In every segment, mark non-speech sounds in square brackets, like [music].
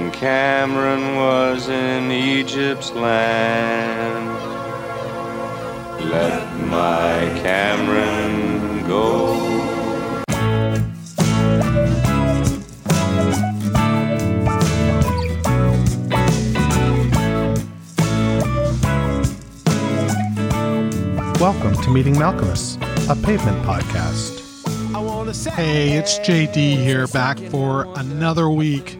when Cameron was in Egypt's land. Let my Cameron go. Welcome to Meeting Malkmus, a pavement podcast. Hey, it's JD here, back for another week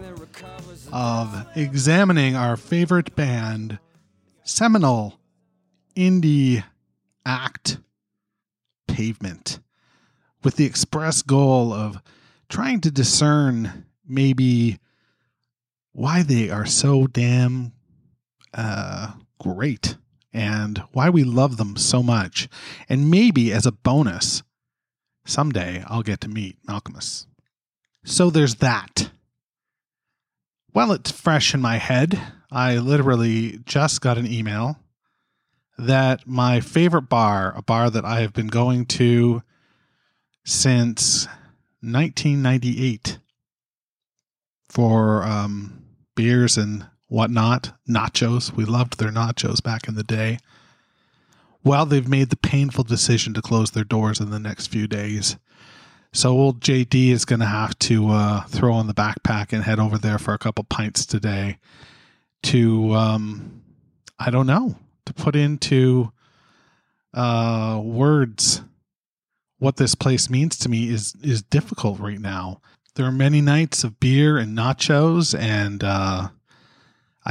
of examining our favorite band, seminal indie act Pavement, with the express goal of trying to discern maybe why they are so damn uh, great and why we love them so much. And maybe as a bonus, someday I'll get to meet Malkmus. So there's that. While it's fresh in my head, I literally just got an email that my favorite bar, a bar that I have been going to since 1998 for um, beers and whatnot, nachos. We loved their nachos back in the day. Well, they've made the painful decision to close their doors in the next few days. So old JD is going to have to uh, throw on the backpack and head over there for a couple pints today to, um, I don't know, to put into uh, words what this place means to me is is difficult right now. There are many nights of beer and nachos and uh,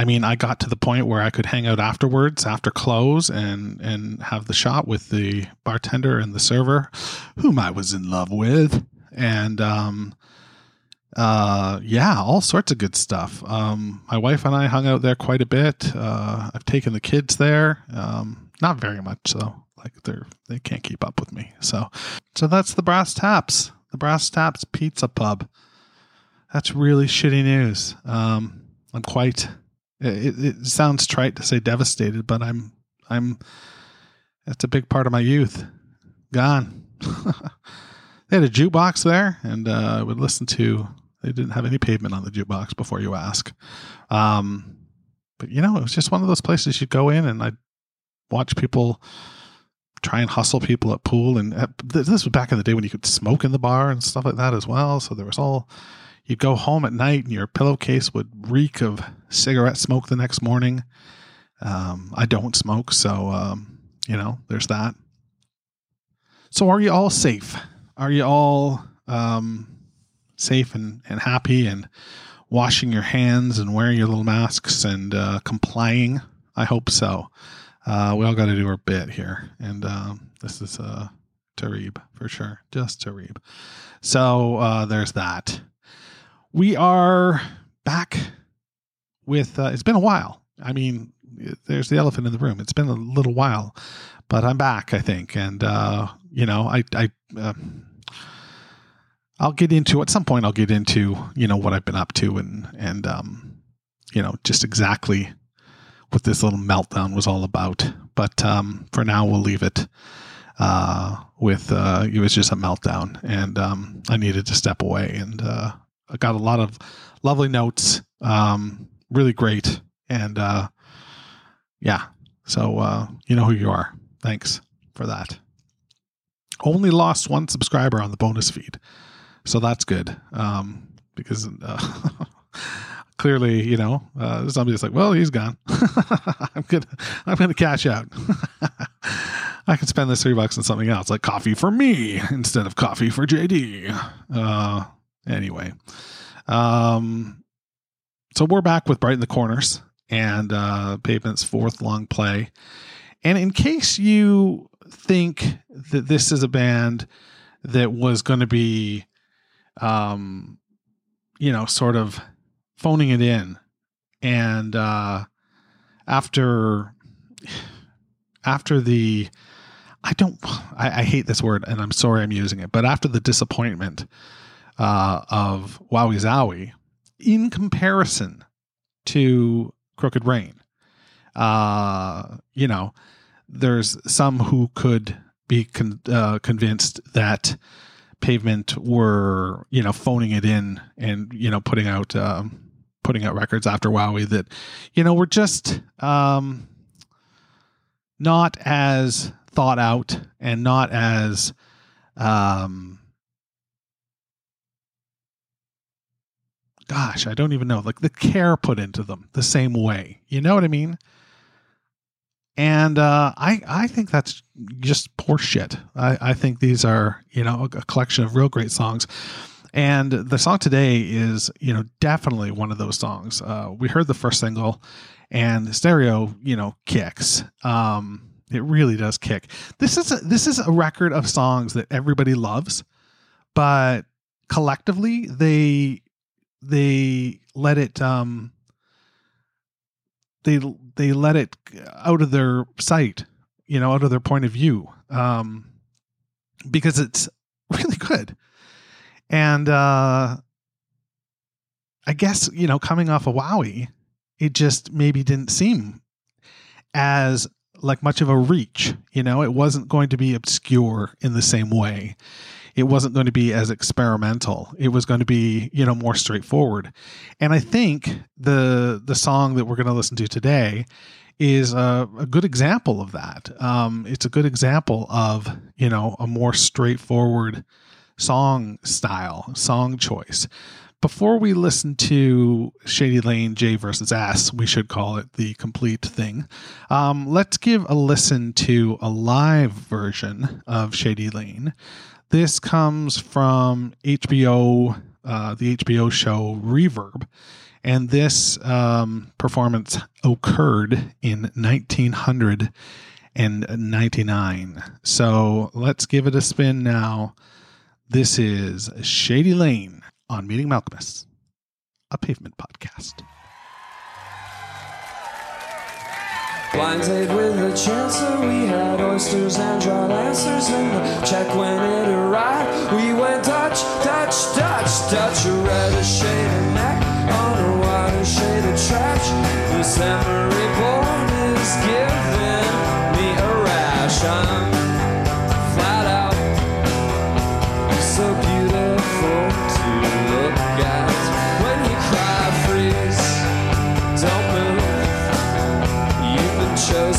I mean, I got to the point where I could hang out afterwards, after close, and and have the shot with the bartender and the server, whom I was in love with, and um, uh, yeah, all sorts of good stuff. Um, my wife and I hung out there quite a bit. Uh, I've taken the kids there, um, not very much though. Like they're they can't keep up with me. So, so that's the Brass Taps, the Brass Taps Pizza Pub. That's really shitty news. Um, I'm quite it, it sounds trite to say devastated, but I'm I'm that's a big part of my youth gone. [laughs] they had a jukebox there, and uh, I would listen to. They didn't have any pavement on the jukebox before you ask. Um, but you know, it was just one of those places you'd go in, and I'd watch people try and hustle people at pool. And uh, this was back in the day when you could smoke in the bar and stuff like that as well. So there was all You'd go home at night and your pillowcase would reek of cigarette smoke the next morning. Um, I don't smoke, so um, you know, there's that. So, are you all safe? Are you all um, safe and, and happy and washing your hands and wearing your little masks and uh, complying? I hope so. Uh, we all got to do our bit here, and um, this is uh, Tarib for sure, just Tarib. So uh, there's that we are back with uh, it's been a while. I mean there's the elephant in the room. It's been a little while but i'm back i think. And uh, you know i i uh, i'll get into at some point i'll get into you know what i've been up to and and um you know just exactly what this little meltdown was all about. But um for now we'll leave it uh with uh it was just a meltdown. And um i needed to step away and uh got a lot of lovely notes, um, really great, and uh, yeah. So uh, you know who you are. Thanks for that. Only lost one subscriber on the bonus feed, so that's good um, because uh, [laughs] clearly, you know, uh, somebody's like, "Well, he's gone. [laughs] I'm gonna, I'm gonna cash out. [laughs] I can spend this three bucks on something else, like coffee for me instead of coffee for JD." Uh, Anyway, um, so we're back with Brighten the Corners and uh, Pavement's fourth long play. And in case you think that this is a band that was going to be, um, you know, sort of phoning it in, and uh, after after the I don't I, I hate this word and I'm sorry I'm using it, but after the disappointment uh, of Wowie Zowie in comparison to Crooked Rain. Uh, you know, there's some who could be con- uh, convinced that Pavement were, you know, phoning it in and, you know, putting out, um, putting out records after Wowie that, you know, were just um, not as thought out and not as um, gosh, I don't even know, like the care put into them the same way. You know what I mean? And uh, I I think that's just poor shit. I, I think these are you know a, collection of real great songs. And the song today is, you know, definitely one of those songs. Uh, we heard the first single, and stereo, you know, kicks. Um, it really does kick. This is a, this is a record of songs that everybody loves, but collectively they they let it um they they let it out of their sight, you know, out of their point of view, um, because it's [laughs] really good. And uh, I guess you know, coming off of Wowie, it just maybe didn't seem as like much of a reach. You know, it wasn't going to be obscure in the same way. It wasn't going to be as experimental. It was going to be, you know, more straightforward. And I think the the song that we're going to listen to today is a, a good example of that. Um, it's a good example of, you know, a more straightforward song style, song choice before we listen to Shady Lane J versus S, we should call it the complete thing. Um, let's give a listen to a live version of Shady Lane. This comes from HBO, uh, the HBO show Reverb, and this um, performance occurred in 1999. So let's give it a spin now. This is Shady Lane on Meeting Malkmus, a pavement podcast. Blind date with the chancellor, we had oysters and dry lancers, and the check when it arrived. We went Dutch, Dutch, Dutch, Dutch, a red shaded neck on a white shaded trash. This emery born is giving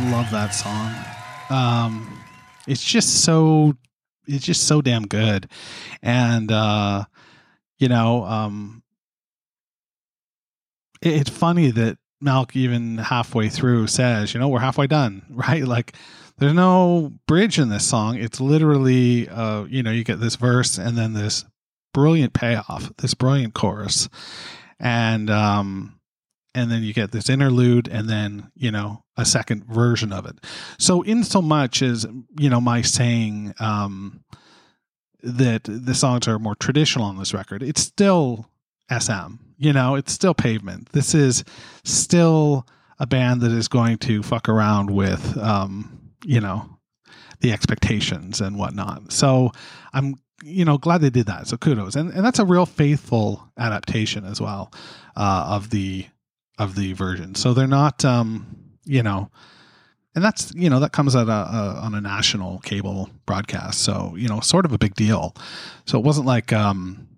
love that song. Um, it's just so, it's just so damn good, and uh, you know, um, it- it's funny that Malk even halfway through says, you know, we're halfway done, [laughs] right? Like There's no bridge in this song. It's literally, uh, you know, you get this verse and then this brilliant payoff, this brilliant chorus, and um, and then you get this interlude, and then you know a second version of it. So, in so much as you know, my saying um, that the songs are more traditional on this record, it's still SM. You know, it's still Pavement. This is still a band that is going to fuck around with, um, you know, the expectations and whatnot. So I'm, you know, glad they did that. So kudos, and and that's a real faithful adaptation as well uh, of the of the version. So they're not, um, you know, and that's you know that comes at a, a on a national cable broadcast. So you know, sort of a big deal. So it wasn't like um,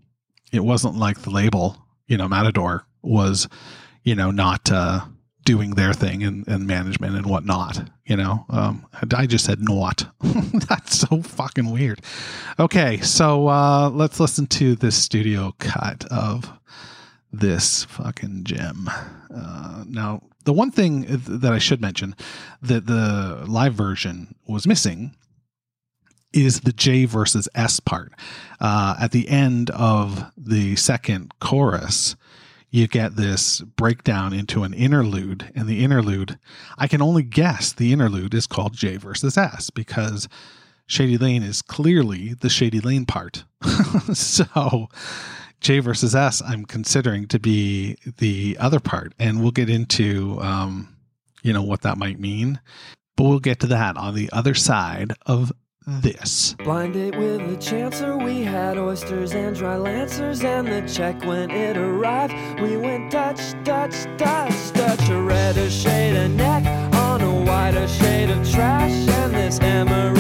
it wasn't like the label, you know, Matador was, you know, not uh, doing their thing and, and management and whatnot. You know, um, I just said not. [laughs] That's so fucking weird. Okay, so uh, let's listen to this studio cut of this fucking gem. Uh, now, the one thing that I should mention that the live version was missing is the J versus S part. Uh, at the end of the second chorus, you get this breakdown into an interlude, and the interlude, I can only guess the interlude is called J versus S because Shady Lane is clearly the Shady Lane part. [laughs] so J versus S, I'm considering to be the other part, and we'll get into, um, you know, what that might mean. But we'll get to that on the other side of this. Blind date with the chancer, we had oysters and dry lancers, and the check when it arrived, we went Dutch, Dutch, Dutch, Dutch, a redder shade of neck on a whiter shade of trash, and this emery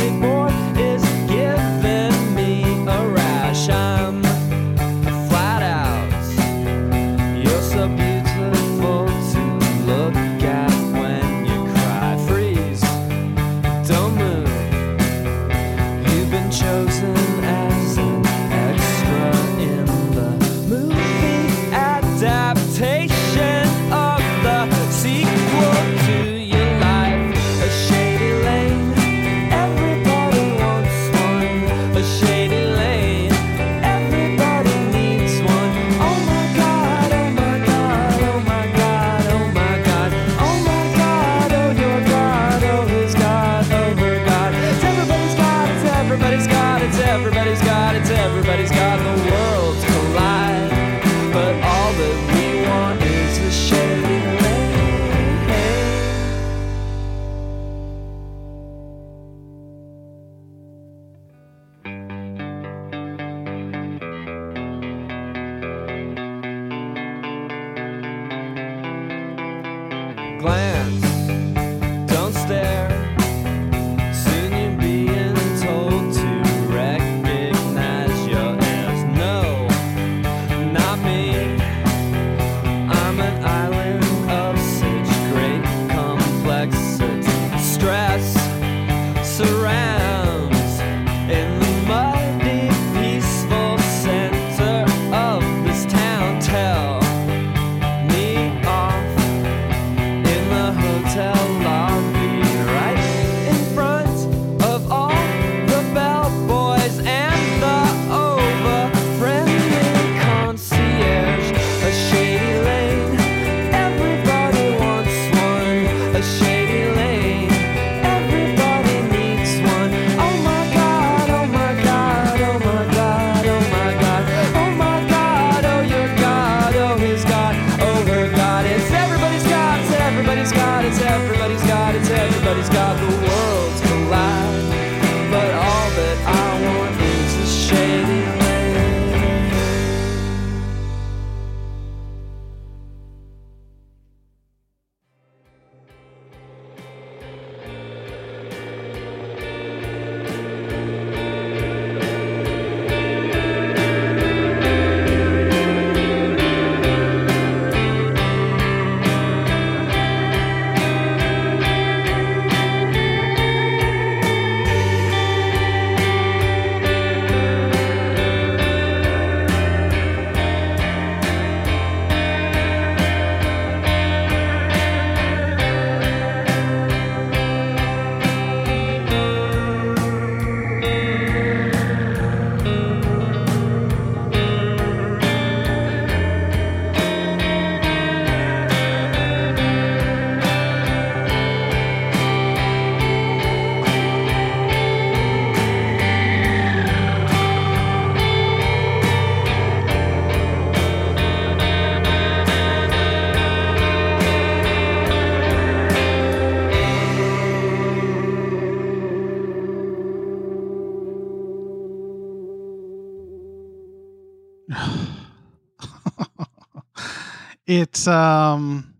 it's um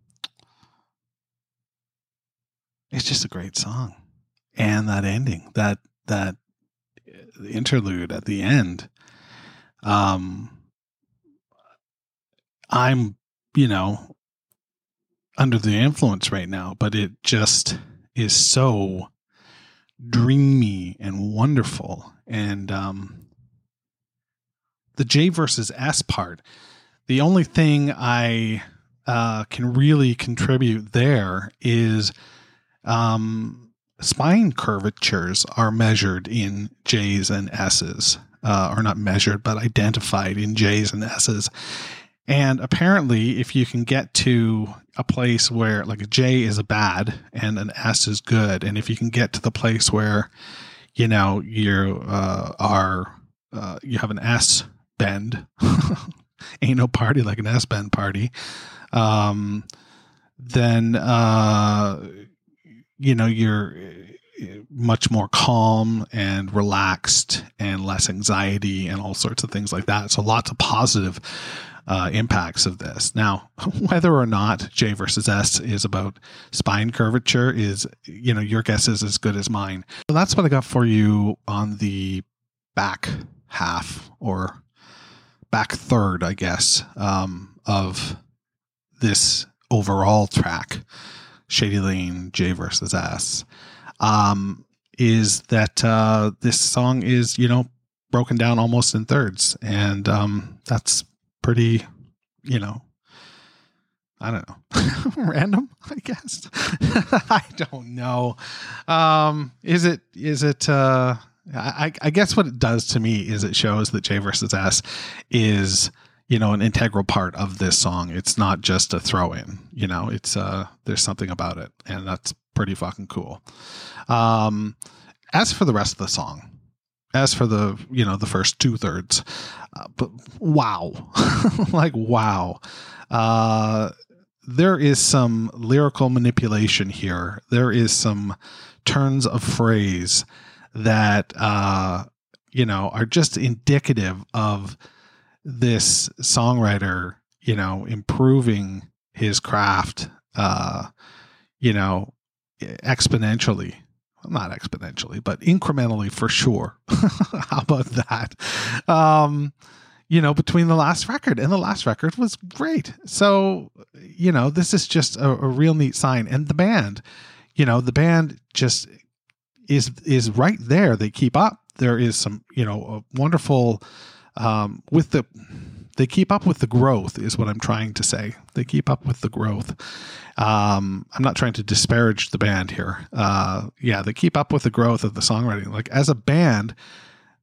it's just a great song. And that ending that that uh, interlude at the end um i'm you know under the influence right now but it just is so dreamy and wonderful. And um the j versus s part the only thing i uh can really contribute there is um spine curvatures are measured in J's and S's, uh, or not measured, but identified in J's and S's. And apparently, if you can get to a place where, like, a J is a bad and an S is good, and if you can get to the place where, you know, you uh, are, uh, you have an S bend, [laughs] [laughs] ain't no party like an S bend party, um, then, uh, you know you're uh, much more calm and relaxed and less anxiety and all sorts of things like that. So lots of positive uh, impacts of this. Now [laughs] whether or not j versus s is about spine curvature is you know your guess is as good as mine. So that's what i got for you on the back half or back third i guess um, of this overall track Shady Lane, J versus S, um, is that uh, this song is, you know, broken down almost in thirds. And um, that's pretty, you know, I don't know, [laughs] random, I guess. [laughs] I don't know. Um, is it, is it, uh, I, I guess what it does to me is it shows that J versus S is you know an integral part of this song. It's not just a throw in you know it's uh there's something about it and that's pretty fucking cool. Um as for the rest of the song as for the you know the first two thirds uh, but wow [laughs] like wow. Uh there is some lyrical manipulation here. There is some turns of phrase that uh you know are just indicative of this songwriter, you know, improving his craft, uh, you know, exponentially. Well, not exponentially, but incrementally for sure. [laughs] How about that? Um, you know, between the last record and the last record was great. So, you know, this is just a, a real neat sign. And the band, you know, the band just is is right there. They keep up. There is some, you know, a wonderful um, with the they keep up with the growth is what i'm trying to say. They keep up with the growth. Um, i'm not trying to disparage the band here. Uh, yeah they keep up with the growth of the songwriting. Like as a band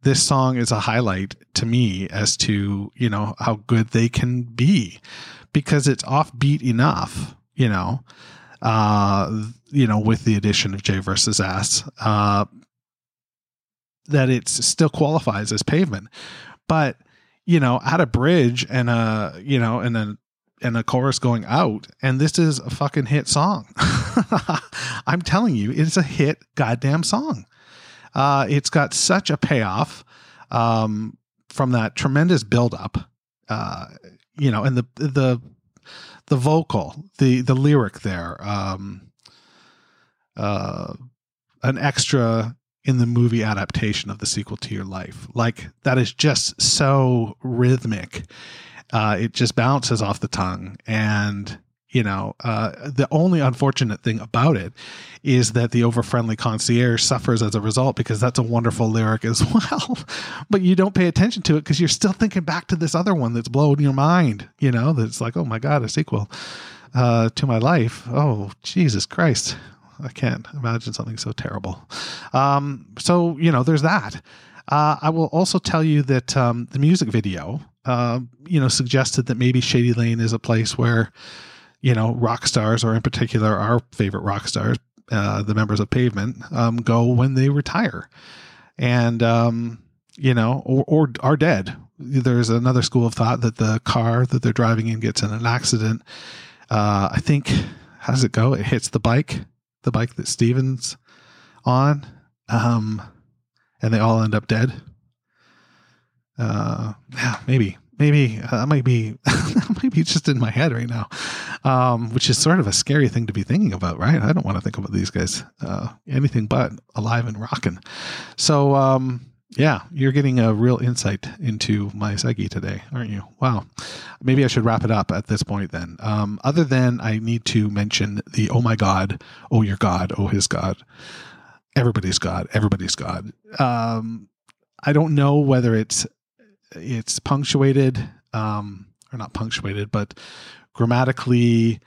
this song is a highlight to me as to you know how good they can be because it's offbeat enough you know uh you know with the addition of j versus s uh that it still qualifies as pavement but you know, at a bridge and a you know, and then and a chorus going out, and this is a fucking hit song. [laughs] I'm telling you, it's a hit goddamn song. Uh, it's got such a payoff um, from that tremendous buildup, uh, you know, and the the the vocal, the the lyric there, um, uh, an extra in the movie adaptation of the sequel to your life. Like that is just so rhythmic. Uh, it just bounces off the tongue. And, you know, uh, the only unfortunate thing about it is that the over friendly concierge suffers as a result because that's a wonderful lyric as [laughs] well. but you don't pay attention to it because you're still thinking back to this other one that's blowing your mind, you know, that's like, oh my God, a sequel uh, to my life. Oh, Jesus Christ. I can't imagine something so terrible. Um, so you know, there's that. Uh, I will also tell you that um, the music video, uh, you know, suggested that maybe Shady Lane is a place where, you know, rock stars, or in particular our favorite rock stars, uh, the members of Pavement, um, go when they retire, and um, you know, or, or are dead. There's another school of thought that the car that they're driving in gets in an accident. Uh, I think how does it go? It hits the bike the bike that Steven's on, um, and they all end up dead. Uh, yeah, maybe maybe uh, that might be [laughs] that might be just in my head right now, um, which is sort of a scary thing to be thinking about, right? I don't want to think about these guys uh, anything but alive and rocking. So um, yeah, you're getting a real insight into my psyche today, aren't you? Wow. Maybe I should wrap it up at this point then. Um, other than I need to mention the oh my God, oh your God, oh his God, everybody's God, everybody's God. Um, I don't know whether it's it's punctuated um, or not punctuated, but grammatically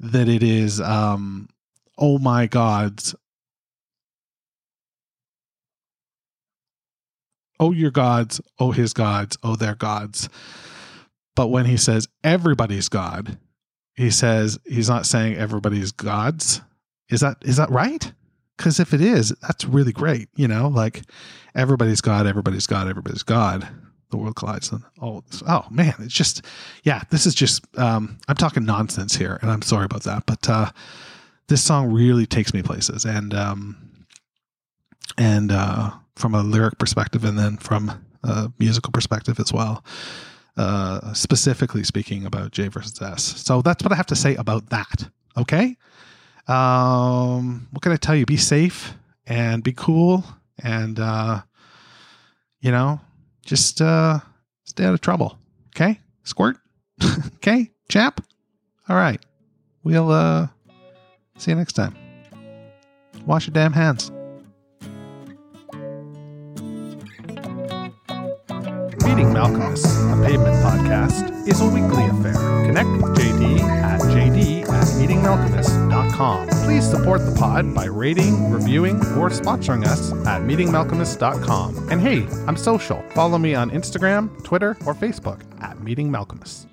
that it is um, oh my gods. Oh your gods. Oh his gods. Oh their gods. But when he says everybody's god he says he's not saying everybody's gods. Is that is that right? Because if it is that's really great you know like everybody's god everybody's god everybody's god the world collides and oh oh man it's just yeah this is just um i'm talking nonsense here and i'm sorry about that but uh this song really takes me places and um and uh from a lyric perspective and then from a musical perspective as well uh specifically speaking about j versus s. So that's what i have to say about that okay? Um what can i tell you? Be safe and be cool and uh you know just uh stay out of trouble. Okay? Squirt? [laughs] okay, chap? All right. We'll uh see you next time. Wash your damn hands. Meeting Malkmus, a pavement podcast, is a weekly affair. Connect with JD at meetingmalkmus.com. Please support the pod by rating, reviewing, or sponsoring us at meetingmalkmus.com. And hey, I'm social. Follow me on Instagram, Twitter, or Facebook at Meeting Malkmus.